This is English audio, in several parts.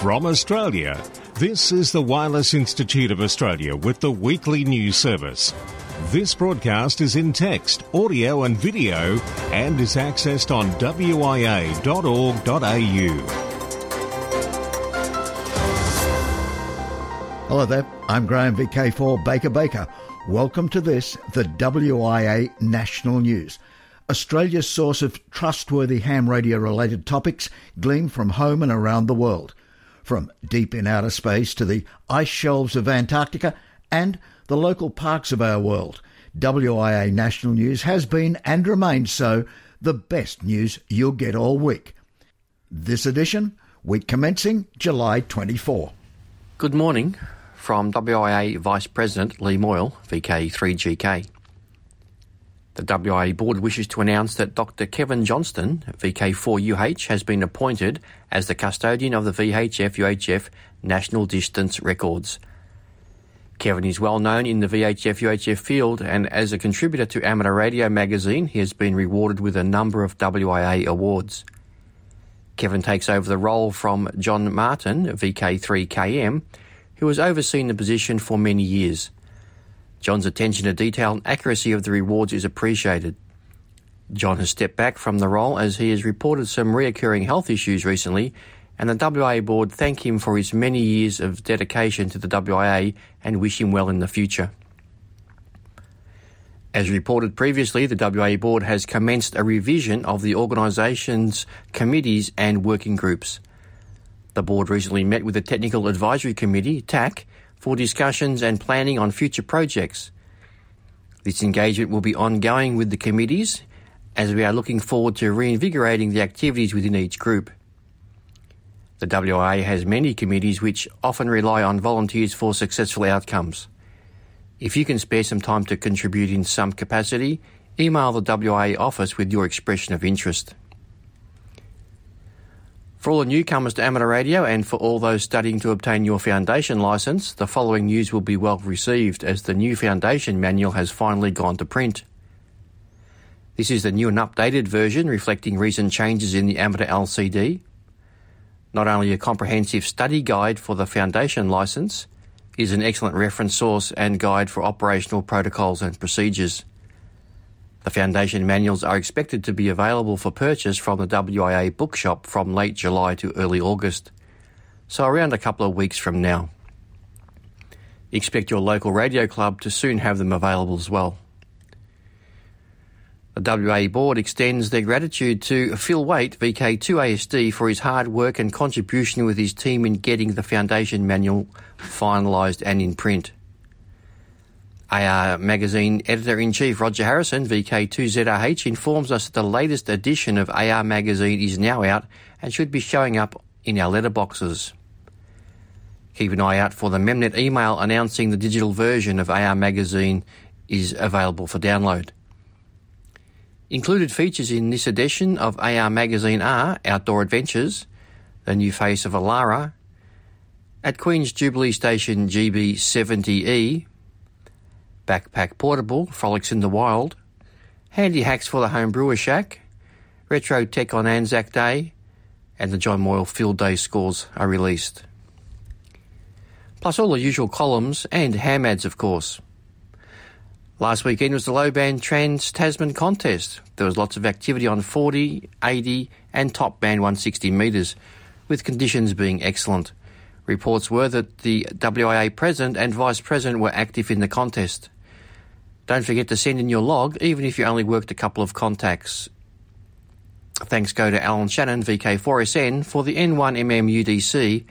From Australia, this is the Wireless Institute of Australia with the weekly news service. This broadcast is in text, audio, and video and is accessed on wia.org.au. Hello there, I'm Graham VK4 Baker Baker. Welcome to this, the WIA National News. Australia's source of trustworthy ham radio related topics gleaned from home and around the world. From deep in outer space to the ice shelves of Antarctica and the local parks of our world, WIA National News has been and remains so the best news you'll get all week. This edition, week commencing July 24. Good morning from WIA Vice President Lee Moyle, VK3GK. The WIA board wishes to announce that Dr. Kevin Johnston, VK4UH, has been appointed as the custodian of the VHF UHF National Distance Records. Kevin is well known in the VHF UHF field and as a contributor to Amateur Radio magazine, he has been rewarded with a number of WIA awards. Kevin takes over the role from John Martin, VK3KM, who has overseen the position for many years. John's attention to detail and accuracy of the rewards is appreciated. John has stepped back from the role as he has reported some reoccurring health issues recently, and the WIA board thank him for his many years of dedication to the WIA and wish him well in the future. As reported previously, the WIA board has commenced a revision of the organisation's committees and working groups. The board recently met with the Technical Advisory Committee, TAC, for discussions and planning on future projects. This engagement will be ongoing with the committees as we are looking forward to reinvigorating the activities within each group. The WIA has many committees which often rely on volunteers for successful outcomes. If you can spare some time to contribute in some capacity, email the WIA office with your expression of interest. For all the newcomers to amateur radio and for all those studying to obtain your foundation license, the following news will be well received as the new foundation manual has finally gone to print. This is the new and updated version reflecting recent changes in the amateur LCD. Not only a comprehensive study guide for the foundation license, is an excellent reference source and guide for operational protocols and procedures. The Foundation manuals are expected to be available for purchase from the WIA bookshop from late July to early August, so around a couple of weeks from now. Expect your local radio club to soon have them available as well. The WIA board extends their gratitude to Phil Waite, VK2ASD, for his hard work and contribution with his team in getting the Foundation manual finalised and in print. AR uh, Magazine Editor in Chief Roger Harrison, VK2ZRH, informs us that the latest edition of AR Magazine is now out and should be showing up in our letterboxes. Keep an eye out for the Memnet email announcing the digital version of AR Magazine is available for download. Included features in this edition of AR Magazine are Outdoor Adventures, the new face of Alara, at Queen's Jubilee Station GB70E, Backpack Portable, Frolics in the Wild, Handy Hacks for the Home Brewer Shack, Retro Tech on Anzac Day, and the John Moyle Field Day scores are released. Plus all the usual columns and ham ads, of course. Last weekend was the low band Trans Tasman contest. There was lots of activity on 40, 80, and top band 160 metres, with conditions being excellent. Reports were that the WIA president and vice president were active in the contest. Don't forget to send in your log, even if you only worked a couple of contacts. Thanks go to Alan Shannon, VK4SN, for the N1MMUDC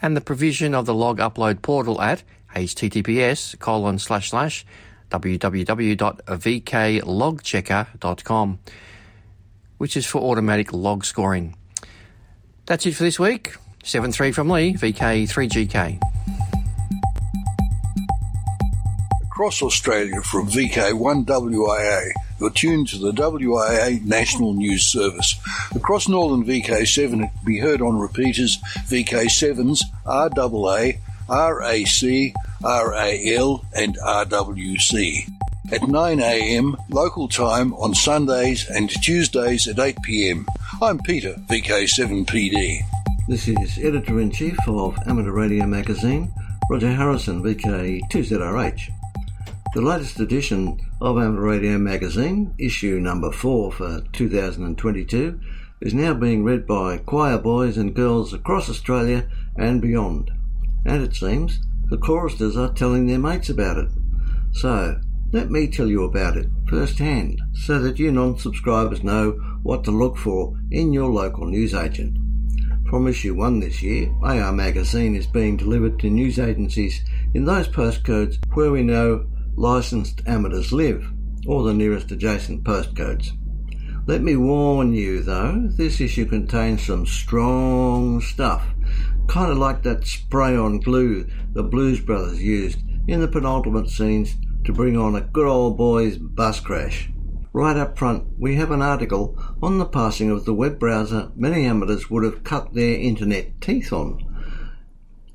and the provision of the log upload portal at https colon slash slash www.vklogchecker.com, which is for automatic log scoring. That's it for this week. 7 3 from Lee, VK3GK. Across Australia from VK1WIA, you're tuned to the WIA National News Service. Across Northern VK7, it can be heard on repeaters VK7s, RAA, RAC, RAL, and RWC. At 9am local time on Sundays and Tuesdays at 8pm. I'm Peter, VK7PD. This is Editor in Chief of Amateur Radio Magazine, Roger Harrison, VK2ZRH. The latest edition of Amateur Radio Magazine, issue number 4 for 2022, is now being read by choir boys and girls across Australia and beyond. And it seems the choristers are telling their mates about it. So, let me tell you about it firsthand so that you non subscribers know what to look for in your local newsagent. From issue 1 this year, AR Magazine is being delivered to news agencies in those postcodes where we know licensed amateurs live, or the nearest adjacent postcodes. Let me warn you though, this issue contains some strong stuff, kind of like that spray on glue the Blues Brothers used in the penultimate scenes to bring on a good old boys bus crash. Right up front, we have an article on the passing of the web browser many amateurs would have cut their internet teeth on.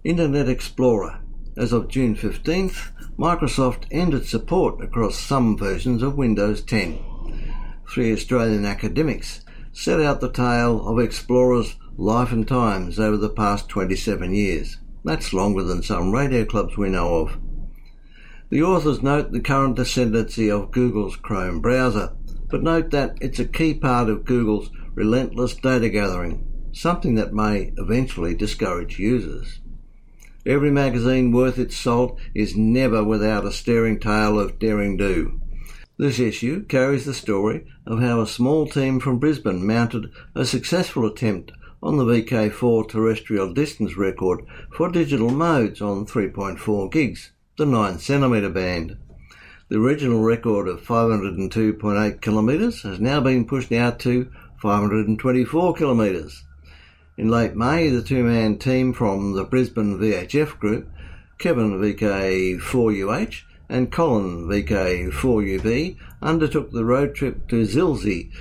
Internet Explorer. As of June 15th, Microsoft ended support across some versions of Windows 10 three Australian academics set out the tale of Explorer's life and times over the past 27 years. That's longer than some radio clubs we know of. The authors note the current ascendancy of Google's Chrome browser, but note that it's a key part of Google's relentless data gathering, something that may eventually discourage users. Every magazine worth its salt is never without a stirring tale of daring do. This issue carries the story of how a small team from Brisbane mounted a successful attempt on the VK4 terrestrial distance record for digital modes on 3.4 gigs, the 9 centimetre band. The original record of 502.8 kilometres has now been pushed out to 524 kilometres. In late May, the two-man team from the Brisbane VHF group, Kevin VK4UH and Colin VK4UB undertook the road trip to Zilzie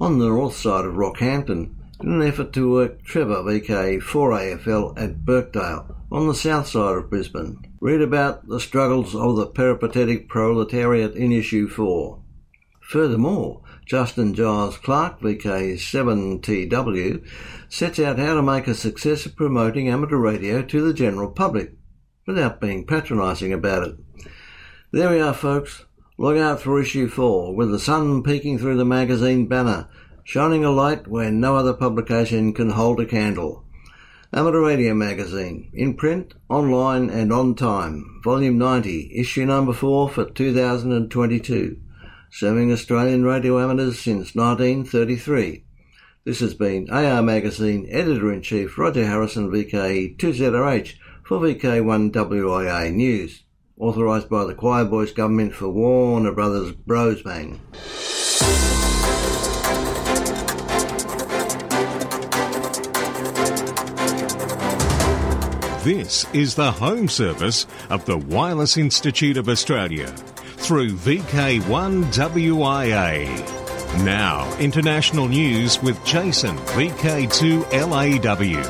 on the north side of Rockhampton in an effort to work Trevor VK4AFL at Birkdale on the south side of Brisbane. Read about the struggles of the peripatetic proletariat in issue 4. Furthermore, Justin Giles Clark, VK7TW, sets out how to make a success of promoting amateur radio to the general public without being patronising about it. There we are, folks. Look out for issue 4, with the sun peeking through the magazine banner, shining a light where no other publication can hold a candle. Amateur Radio Magazine, in print, online and on time, volume 90, issue number 4 for 2022, serving Australian radio amateurs since 1933. This has been AR Magazine Editor-in-Chief Roger Harrison VKE 2ZRH for VK1WIA News authorised by the Choir Boys government for Warner Brothers Brosbang. This is the home service of the Wireless Institute of Australia through VK1WIA. Now, international news with Jason, VK2LAW.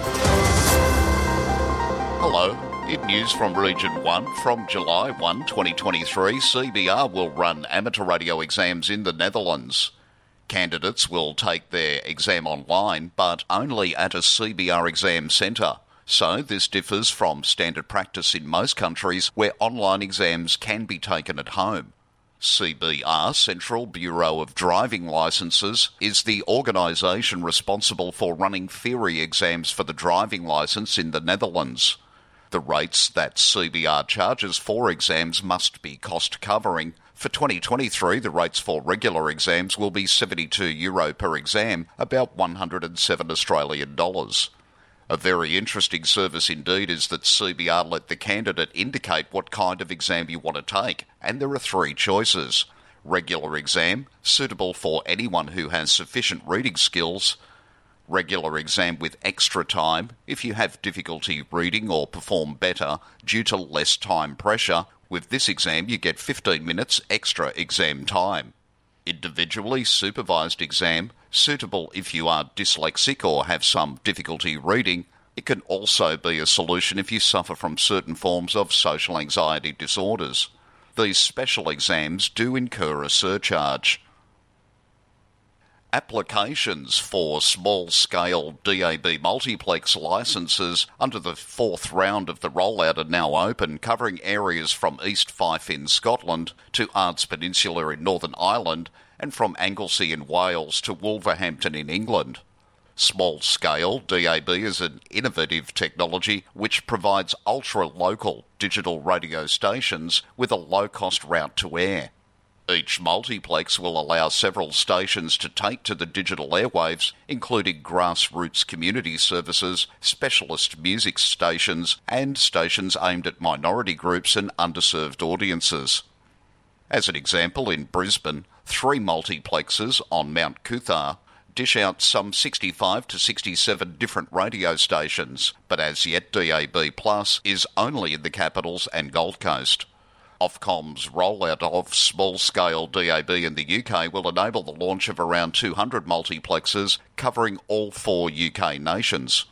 Hello. In news from Region 1, from July 1, 2023, CBR will run amateur radio exams in the Netherlands. Candidates will take their exam online, but only at a CBR exam centre. So, this differs from standard practice in most countries where online exams can be taken at home. CBR, Central Bureau of Driving Licences, is the organisation responsible for running theory exams for the driving licence in the Netherlands. The rates that CBR charges for exams must be cost covering. For 2023, the rates for regular exams will be 72 euro per exam, about 107 Australian dollars. A very interesting service indeed is that CBR let the candidate indicate what kind of exam you want to take, and there are three choices. Regular exam, suitable for anyone who has sufficient reading skills, regular exam with extra time if you have difficulty reading or perform better due to less time pressure. With this exam, you get 15 minutes extra exam time. Individually supervised exam, suitable if you are dyslexic or have some difficulty reading. It can also be a solution if you suffer from certain forms of social anxiety disorders. These special exams do incur a surcharge. Applications for small scale DAB multiplex licenses under the fourth round of the rollout are now open, covering areas from East Fife in Scotland to Ards Peninsula in Northern Ireland and from Anglesey in Wales to Wolverhampton in England. Small scale DAB is an innovative technology which provides ultra local digital radio stations with a low cost route to air. Each multiplex will allow several stations to take to the digital airwaves, including grassroots community services, specialist music stations, and stations aimed at minority groups and underserved audiences. As an example, in Brisbane, three multiplexes on Mount Coot-tha dish out some 65 to 67 different radio stations, but as yet DAB Plus is only in the capitals and Gold Coast. Ofcom's rollout of small scale DAB in the UK will enable the launch of around 200 multiplexes covering all four UK nations.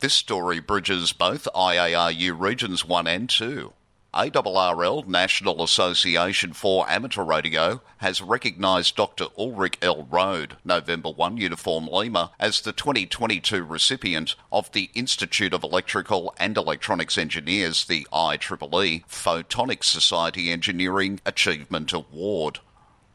This story bridges both IARU Regions 1 and 2. ARRL, National Association for Amateur Radio, has recognised Dr. Ulrich L. Rohde, November 1 Uniform Lima, as the 2022 recipient of the Institute of Electrical and Electronics Engineers, the IEEE Photonics Society Engineering Achievement Award.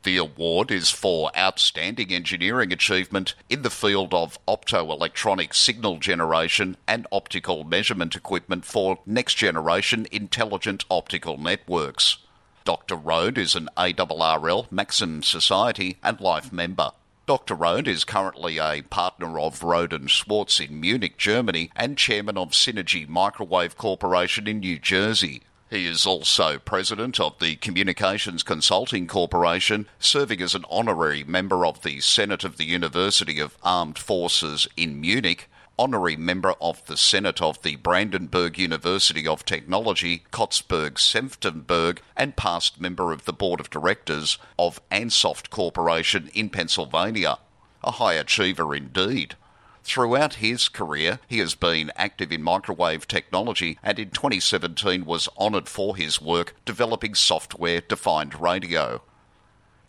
The award is for outstanding engineering achievement in the field of optoelectronic signal generation and optical measurement equipment for next generation intelligent optical networks. Dr. Rohde is an ARRL Maxim Society and Life member. Dr. Rohde is currently a partner of Rohde and Schwarz in Munich, Germany, and chairman of Synergy Microwave Corporation in New Jersey. He is also president of the Communications Consulting Corporation, serving as an honorary member of the Senate of the University of Armed Forces in Munich, honorary member of the Senate of the Brandenburg University of Technology, Cottbus Senftenberg, and past member of the Board of Directors of Ansoft Corporation in Pennsylvania. A high achiever indeed. Throughout his career, he has been active in microwave technology and in 2017 was honoured for his work developing software defined radio.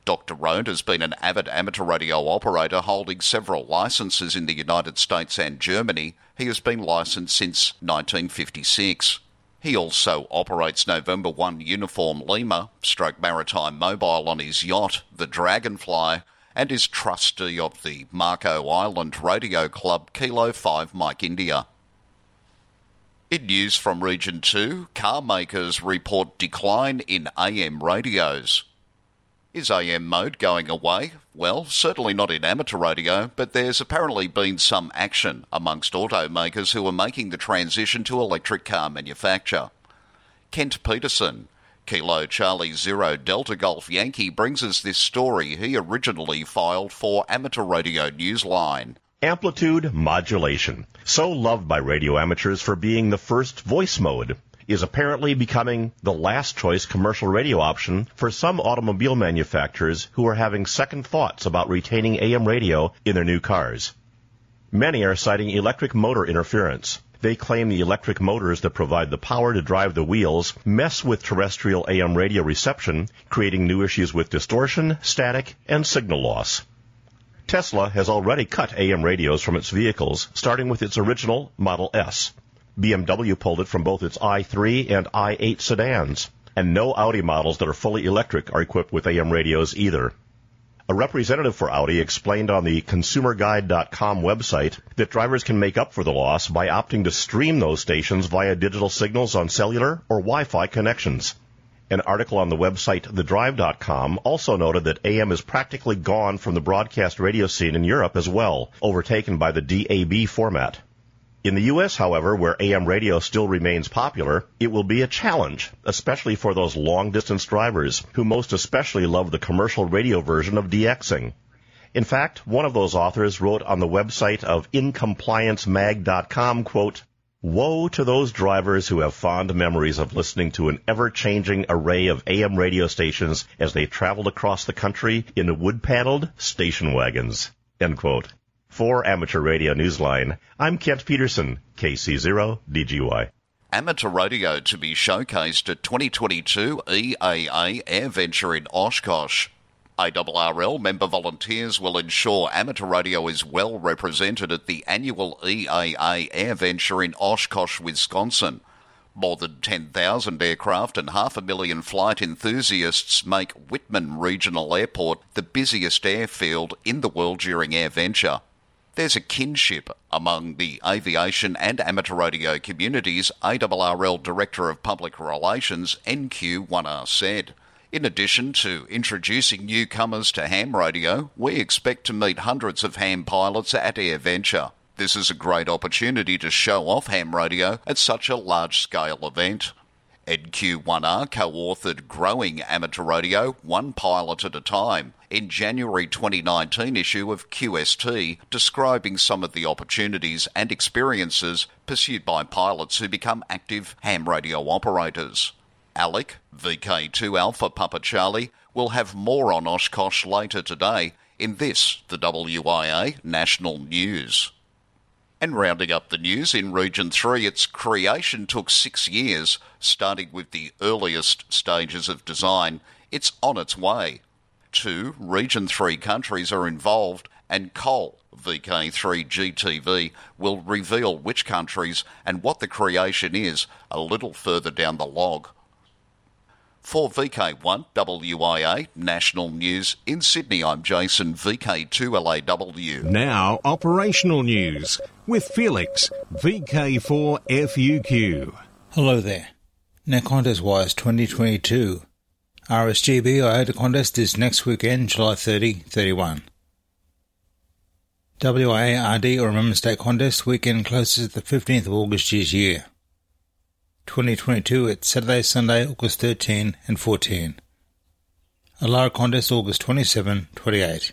Dr. Rohde has been an avid amateur radio operator holding several licenses in the United States and Germany. He has been licensed since 1956. He also operates November 1 Uniform Lima, stroke maritime mobile on his yacht, the Dragonfly, and is trustee of the Marco Island Radio Club Kilo 5 Mike India. In news from Region 2, car makers report decline in AM radios. Is AM mode going away? Well, certainly not in amateur radio, but there's apparently been some action amongst automakers who are making the transition to electric car manufacture. Kent Peterson, Kilo Charlie Zero Delta Golf Yankee brings us this story he originally filed for Amateur Radio Newsline. Amplitude modulation, so loved by radio amateurs for being the first voice mode, is apparently becoming the last choice commercial radio option for some automobile manufacturers who are having second thoughts about retaining AM radio in their new cars. Many are citing electric motor interference. They claim the electric motors that provide the power to drive the wheels mess with terrestrial AM radio reception, creating new issues with distortion, static, and signal loss. Tesla has already cut AM radios from its vehicles, starting with its original Model S. BMW pulled it from both its i3 and i8 sedans, and no Audi models that are fully electric are equipped with AM radios either. A representative for Audi explained on the ConsumerGuide.com website that drivers can make up for the loss by opting to stream those stations via digital signals on cellular or Wi-Fi connections. An article on the website thedrive.com also noted that AM is practically gone from the broadcast radio scene in Europe as well, overtaken by the DAB format. In the U.S., however, where AM radio still remains popular, it will be a challenge, especially for those long distance drivers who most especially love the commercial radio version of DXing. In fact, one of those authors wrote on the website of incompliancemag.com, quote, Woe to those drivers who have fond memories of listening to an ever-changing array of AM radio stations as they traveled across the country in wood-paneled station wagons. End quote. For Amateur Radio Newsline, I'm Kent Peterson, KC0DGY. Amateur radio to be showcased at 2022 EAA AirVenture in Oshkosh. ARRL member volunteers will ensure amateur radio is well represented at the annual EAA Air Venture in Oshkosh, Wisconsin. More than 10,000 aircraft and half a million flight enthusiasts make Wittman Regional Airport the busiest airfield in the world during Air Venture. There's a kinship among the aviation and amateur radio communities, ARRL Director of Public Relations NQ1R said. In addition to introducing newcomers to ham radio, we expect to meet hundreds of ham pilots at AirVenture. This is a great opportunity to show off ham radio at such a large scale event. NQ1R co authored Growing Amateur Radio One Pilot at a Time in January 2019 issue of QST, describing some of the opportunities and experiences pursued by pilots who become active ham radio operators. Alec, VK2 Alpha Papa Charlie, will have more on Oshkosh later today in this, the WIA National News. And rounding up the news in Region 3, its creation took six years, starting with the earliest stages of design. It's on its way. Two Region 3 countries are involved, and Cole, VK3 GTV, will reveal which countries and what the creation is a little further down the log. For VK1 WIA National News in Sydney, I'm Jason, VK2LAW. Now, operational news with Felix, VK4FUQ. Hello there. Now, contest wise 2022. RSGB IOTA contest is next weekend, July 30 31. WIARD or Remembrance Day contest weekend closes the 15th of August this year. 2022 it's Saturday, Sunday, August 13 and 14. Alara contest August 27, 28.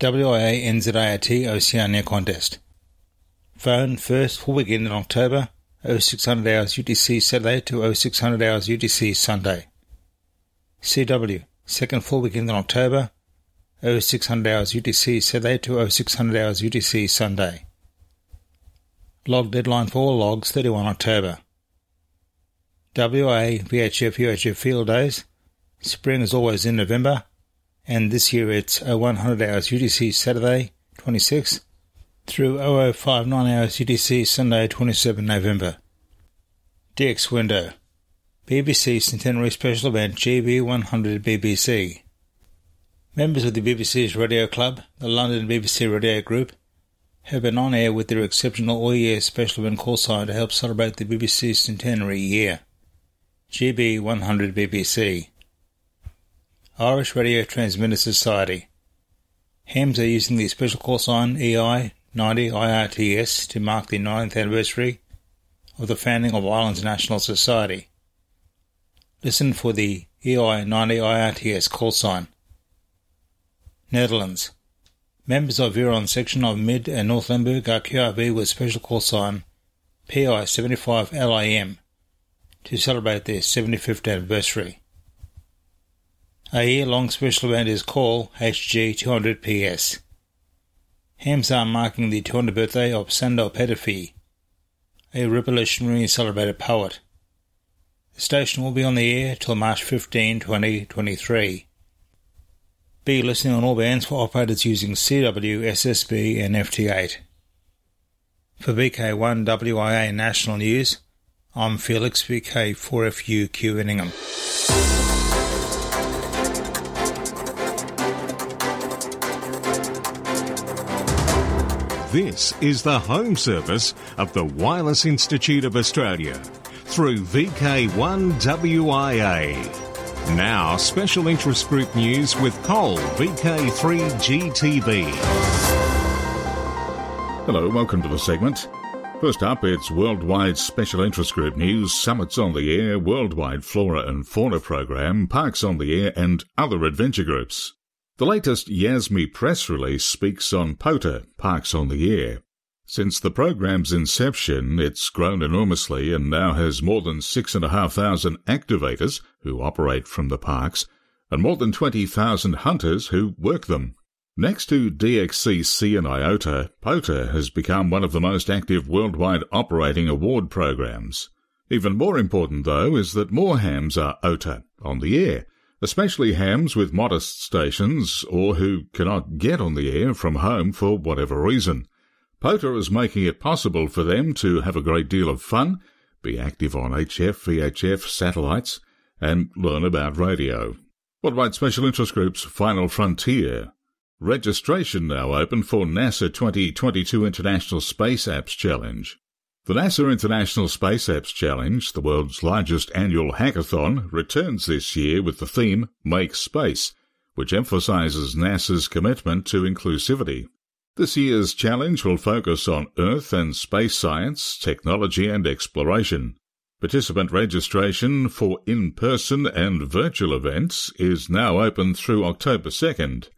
WIA NZIAT Oceania contest. Phone first full weekend in October, 0600 hours UTC Saturday to 0600 hours UTC Sunday. CW second full weekend in October, 0600 hours UTC Saturday to 0600 hours UTC Sunday. Log deadline for all logs 31 October. WA VHF UHF field days. Spring is always in November, and this year it's 0100 hours UTC Saturday 26 through 0059 hours UTC Sunday 27 November. DX window. BBC Centenary Special Event GB100 BBC. Members of the BBC's Radio Club, the London BBC Radio Group, have been on air with their exceptional all year special event call sign to help celebrate the BBC centenary year. GB 100 BBC. Irish Radio Transmitter Society. HAMS are using the special call sign EI 90 IRTS to mark the 9th anniversary of the founding of Ireland's National Society. Listen for the EI 90 IRTS call sign. Netherlands. Members of VERON section of Mid and North Limburg are QRV with special call sign PI 75 LIM to celebrate their 75th anniversary. A year long special event is called HG 200 PS. Hams are marking the 200th birthday of Sandor Peterfi, a revolutionary celebrated poet. The station will be on the air till March 15, 2023. Be listening on all bands for operators using CW, SSB, and FT8. For VK1WIA National News, I'm Felix VK4FUQ in Ingham. This is the home service of the Wireless Institute of Australia through VK1WIA. Now, special interest group news with Cole VK3GTV. Hello, welcome to the segment. First up, it's worldwide special interest group news, summits on the air, worldwide flora and fauna program, parks on the air, and other adventure groups. The latest YASME press release speaks on POTA, Parks on the Air. Since the program's inception, it's grown enormously and now has more than 6,500 activators who operate from the parks and more than 20,000 hunters who work them. Next to DXCC and IOTA, POTA has become one of the most active worldwide operating award programs. Even more important, though, is that more hams are OTA on the air, especially hams with modest stations or who cannot get on the air from home for whatever reason. POTA is making it possible for them to have a great deal of fun, be active on HF, VHF satellites, and learn about radio. What about Special Interest Group's Final Frontier. Registration now open for NASA 2022 International Space Apps Challenge. The NASA International Space Apps Challenge, the world's largest annual hackathon, returns this year with the theme Make Space, which emphasizes NASA's commitment to inclusivity. This year's challenge will focus on Earth and space science, technology, and exploration. Participant registration for in-person and virtual events is now open through October 2nd.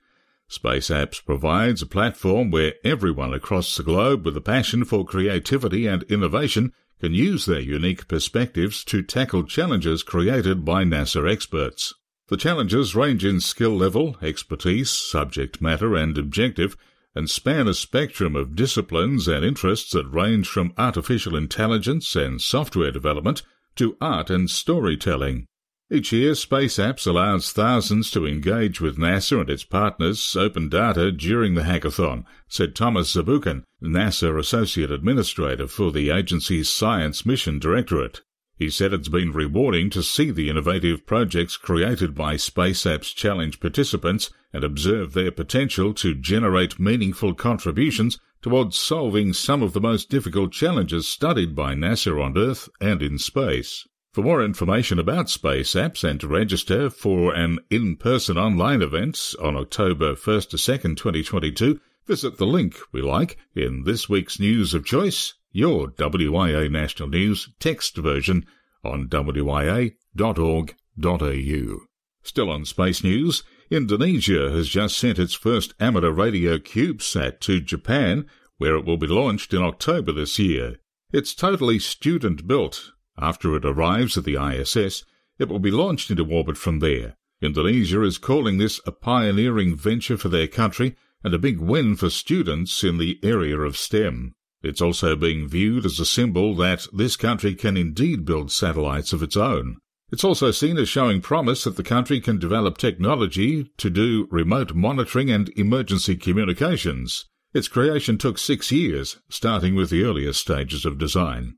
Space Apps provides a platform where everyone across the globe with a passion for creativity and innovation can use their unique perspectives to tackle challenges created by NASA experts. The challenges range in skill level, expertise, subject matter, and objective, and span a spectrum of disciplines and interests that range from artificial intelligence and software development to art and storytelling. Each year, Space Apps allows thousands to engage with NASA and its partners' open data during the hackathon, said Thomas Zurbuchen, NASA Associate Administrator for the agency's Science Mission Directorate. He said it's been rewarding to see the innovative projects created by Space Apps Challenge participants and observe their potential to generate meaningful contributions towards solving some of the most difficult challenges studied by NASA on Earth and in space. For more information about Space Apps and to register for an in-person online event on October 1st to 2nd, 2022, visit the link we like in this week's news of choice, your WIA National News text version on wia.org.au. Still on space news, Indonesia has just sent its first amateur radio CubeSat to Japan, where it will be launched in October this year. It's totally student built after it arrives at the ISS, it will be launched into orbit from there. Indonesia is calling this a pioneering venture for their country and a big win for students in the area of STEM. It's also being viewed as a symbol that this country can indeed build satellites of its own. It's also seen as showing promise that the country can develop technology to do remote monitoring and emergency communications. Its creation took six years, starting with the earliest stages of design.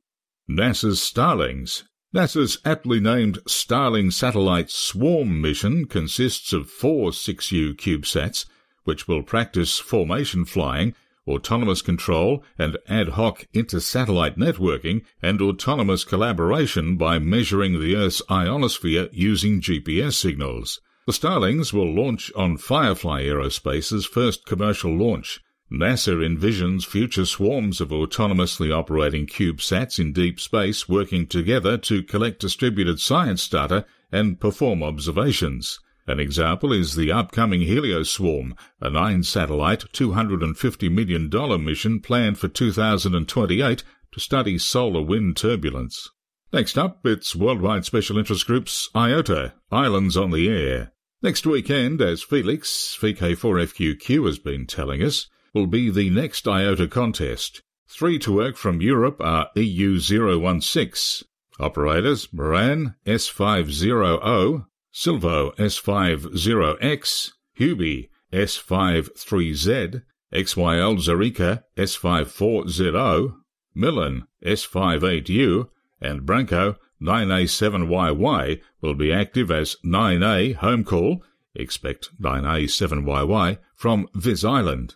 NASA's Starlings. NASA's aptly named Starling Satellite Swarm mission consists of four 6U CubeSats, which will practice formation flying, autonomous control, and ad hoc inter-satellite networking and autonomous collaboration by measuring the Earth's ionosphere using GPS signals. The Starlings will launch on Firefly Aerospace's first commercial launch, NASA envisions future swarms of autonomously operating CubeSats in deep space working together to collect distributed science data and perform observations. An example is the upcoming HelioSwarm, a nine-satellite, $250 million mission planned for 2028 to study solar wind turbulence. Next up, it's Worldwide Special Interest Group's IOTA, Islands on the Air. Next weekend, as Felix, VK4FUQ has been telling us, will be the next IOTA contest. Three to work from Europe are EU016. Operators Moran S500, Silvo S50X, Hubie S53Z, XYL Zarica S54ZO, Millen S58U, and Branco 9A7YY will be active as 9A home call, expect 9A7YY, from Vis Island.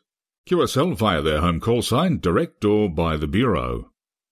QSL via their home call sign, direct or by the Bureau.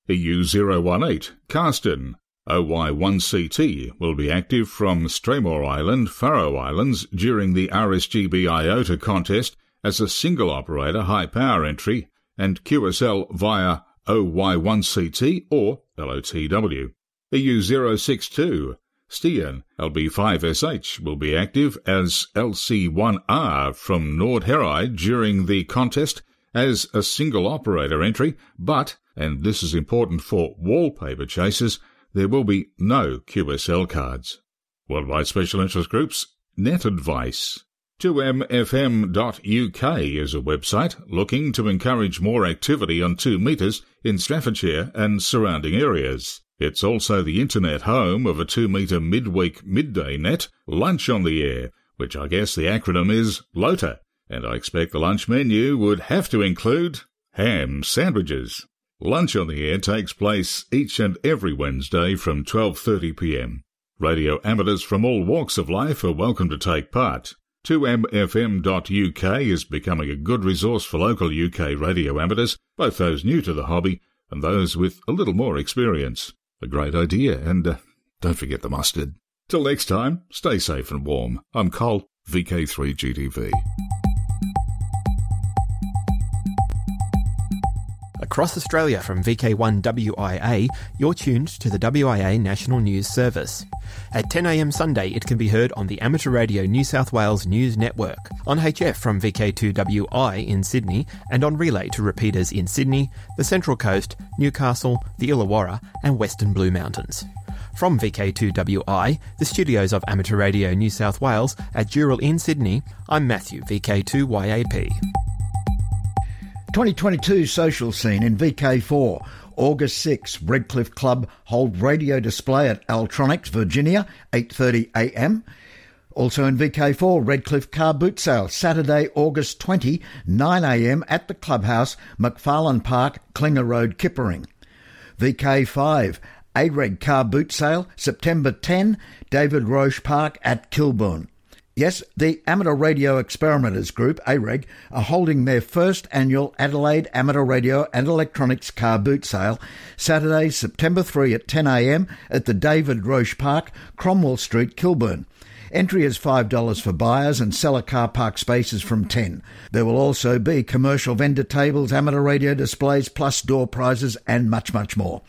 EU018, Karsten, OY1CT will be active from Streymoy Island, Faroe Islands during the RSGB IOTA contest as a single operator high power entry and QSL via OY1CT or LOTW. EU062, Stian LB5SH will be active as LC1R from Nordheride during the contest as a single operator entry, but, and this is important for wallpaper chasers, there will be no QSL cards. Worldwide Special Interest Groups, Net Advice. 2mfm.uk is a website looking to encourage more activity on 2 metres in Staffordshire and surrounding areas. It's also the internet home of a two metre midweek midday net, Lunch on the Air, which I guess the acronym is LOTA, and I expect the lunch menu would have to include ham sandwiches. Lunch on the Air takes place each and every Wednesday from 12.30pm. Radio amateurs from all walks of life are welcome to take part. 2mfm.uk is becoming a good resource for local UK radio amateurs, both those new to the hobby and those with a little more experience. A great idea, and uh, don't forget the mustard. Till next time, stay safe and warm. I'm Cole, VK3GTV. Across Australia from VK1WIA, you're tuned to the WIA National News Service. At 10am Sunday, it can be heard on the Amateur Radio New South Wales News Network, on HF from VK2WI in Sydney, and on relay to repeaters in Sydney, the Central Coast, Newcastle, the Illawarra, and Western Blue Mountains. From VK2WI, the studios of Amateur Radio New South Wales at Dural in Sydney, I'm Matthew, VK2YAP. 2022 social scene in VK4. August 6, Redcliffe Club hold radio display at Altronics, Virginia, 8:30 a.m. Also in VK4, Redcliffe car boot sale, Saturday, August 20, 9 a.m. at the clubhouse, McFarlane Park, Klinger Road, Kippa-Ring. VK5, AREG car boot sale, September 10, David Roche Park at Kilburn. Yes, the Amateur Radio Experimenters Group, AREG, are holding their first annual Adelaide Amateur Radio and Electronics Car Boot Sale Saturday, September 3 at 10am at the David Roche Park, Cromwell Street, Kilburn. Entry is $5 for buyers and seller car park spaces from 10. There will also be commercial vendor tables, amateur radio displays, plus door prizes and much, much more.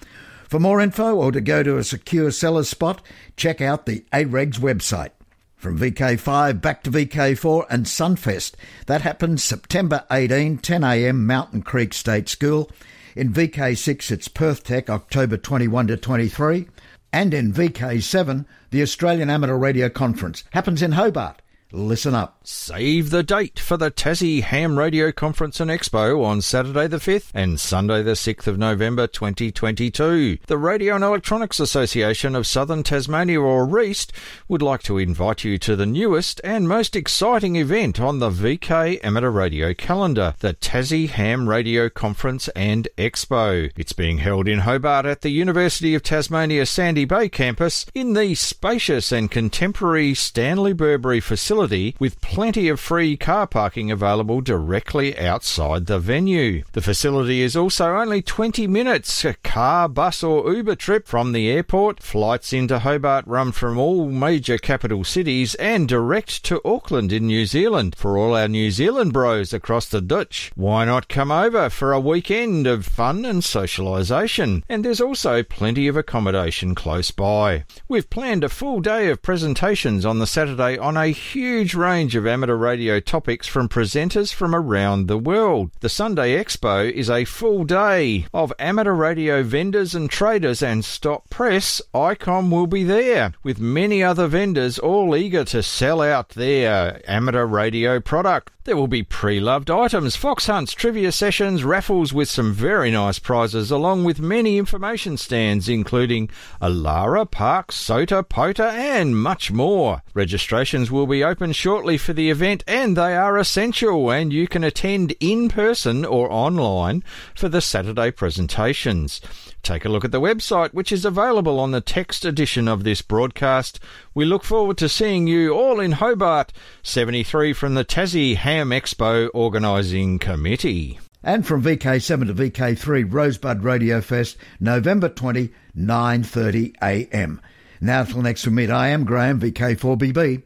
For more info or to go to a secure seller's spot, check out the AREG's website. From VK5 back to VK4 and Sunfest. That happens September 18, 10am, Mountain Creek State School. In VK6, it's Perth Tech, October 21 to 23. And in VK7, the Australian Amateur Radio Conference happens in Hobart. Listen up. Save the date for the Tassie Ham Radio Conference and Expo on Saturday the 5th and Sunday the 6th of November 2022. The Radio and Electronics Association of Southern Tasmania, or REAST, would like to invite you to the newest and most exciting event on the VK Amateur Radio calendar, the Tassie Ham Radio Conference and Expo. It's being held in Hobart at the University of Tasmania Sandy Bay campus in the spacious and contemporary Stanley Burbury facility facility with plenty of free car parking available directly outside the venue. The facility is also only 20 minutes a car, bus, or Uber trip from the airport. Flights into Hobart run from all major capital cities and direct to Auckland in New Zealand for all our New Zealand bros across the Dutch. Why not come over for a weekend of fun and socialisation? And there's also plenty of accommodation close by. We've planned a full day of presentations on the Saturday on a huge huge range of amateur radio topics from presenters from around the world. The Sunday Expo is a full day of amateur radio vendors and traders, and Stop Press Icom will be there, with many other vendors all eager to sell out their amateur radio product. There will be pre loved items, fox hunts, trivia sessions, raffles with some very nice prizes, along with many information stands, including Alara, Park, SOTA, POTA, and much more. Registrations will be open shortly for the event, and they are essential, and you can attend in person or online for the Saturday presentations. Take a look at the website, which is available on the text edition of this broadcast. We look forward to seeing you all in Hobart, 73 from the Tassie Ham Expo Organising Committee. And from VK7 to VK3, Rosebud Radio Fest, November 20, 9.30am. Now till next we meet, I am Graham, VK4BB.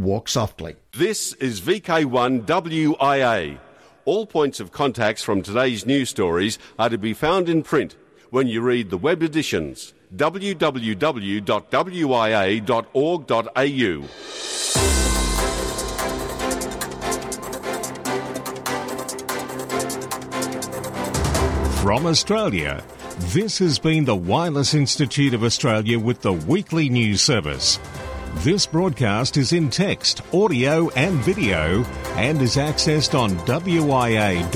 Walk softly. This is VK1WIA. All points of contacts from today's news stories are to be found in print when you read the web editions www.wia.org.au. From Australia, this has been the Wireless Institute of Australia with the weekly news service. This broadcast is in text, audio, and video and is accessed on wia.org.au.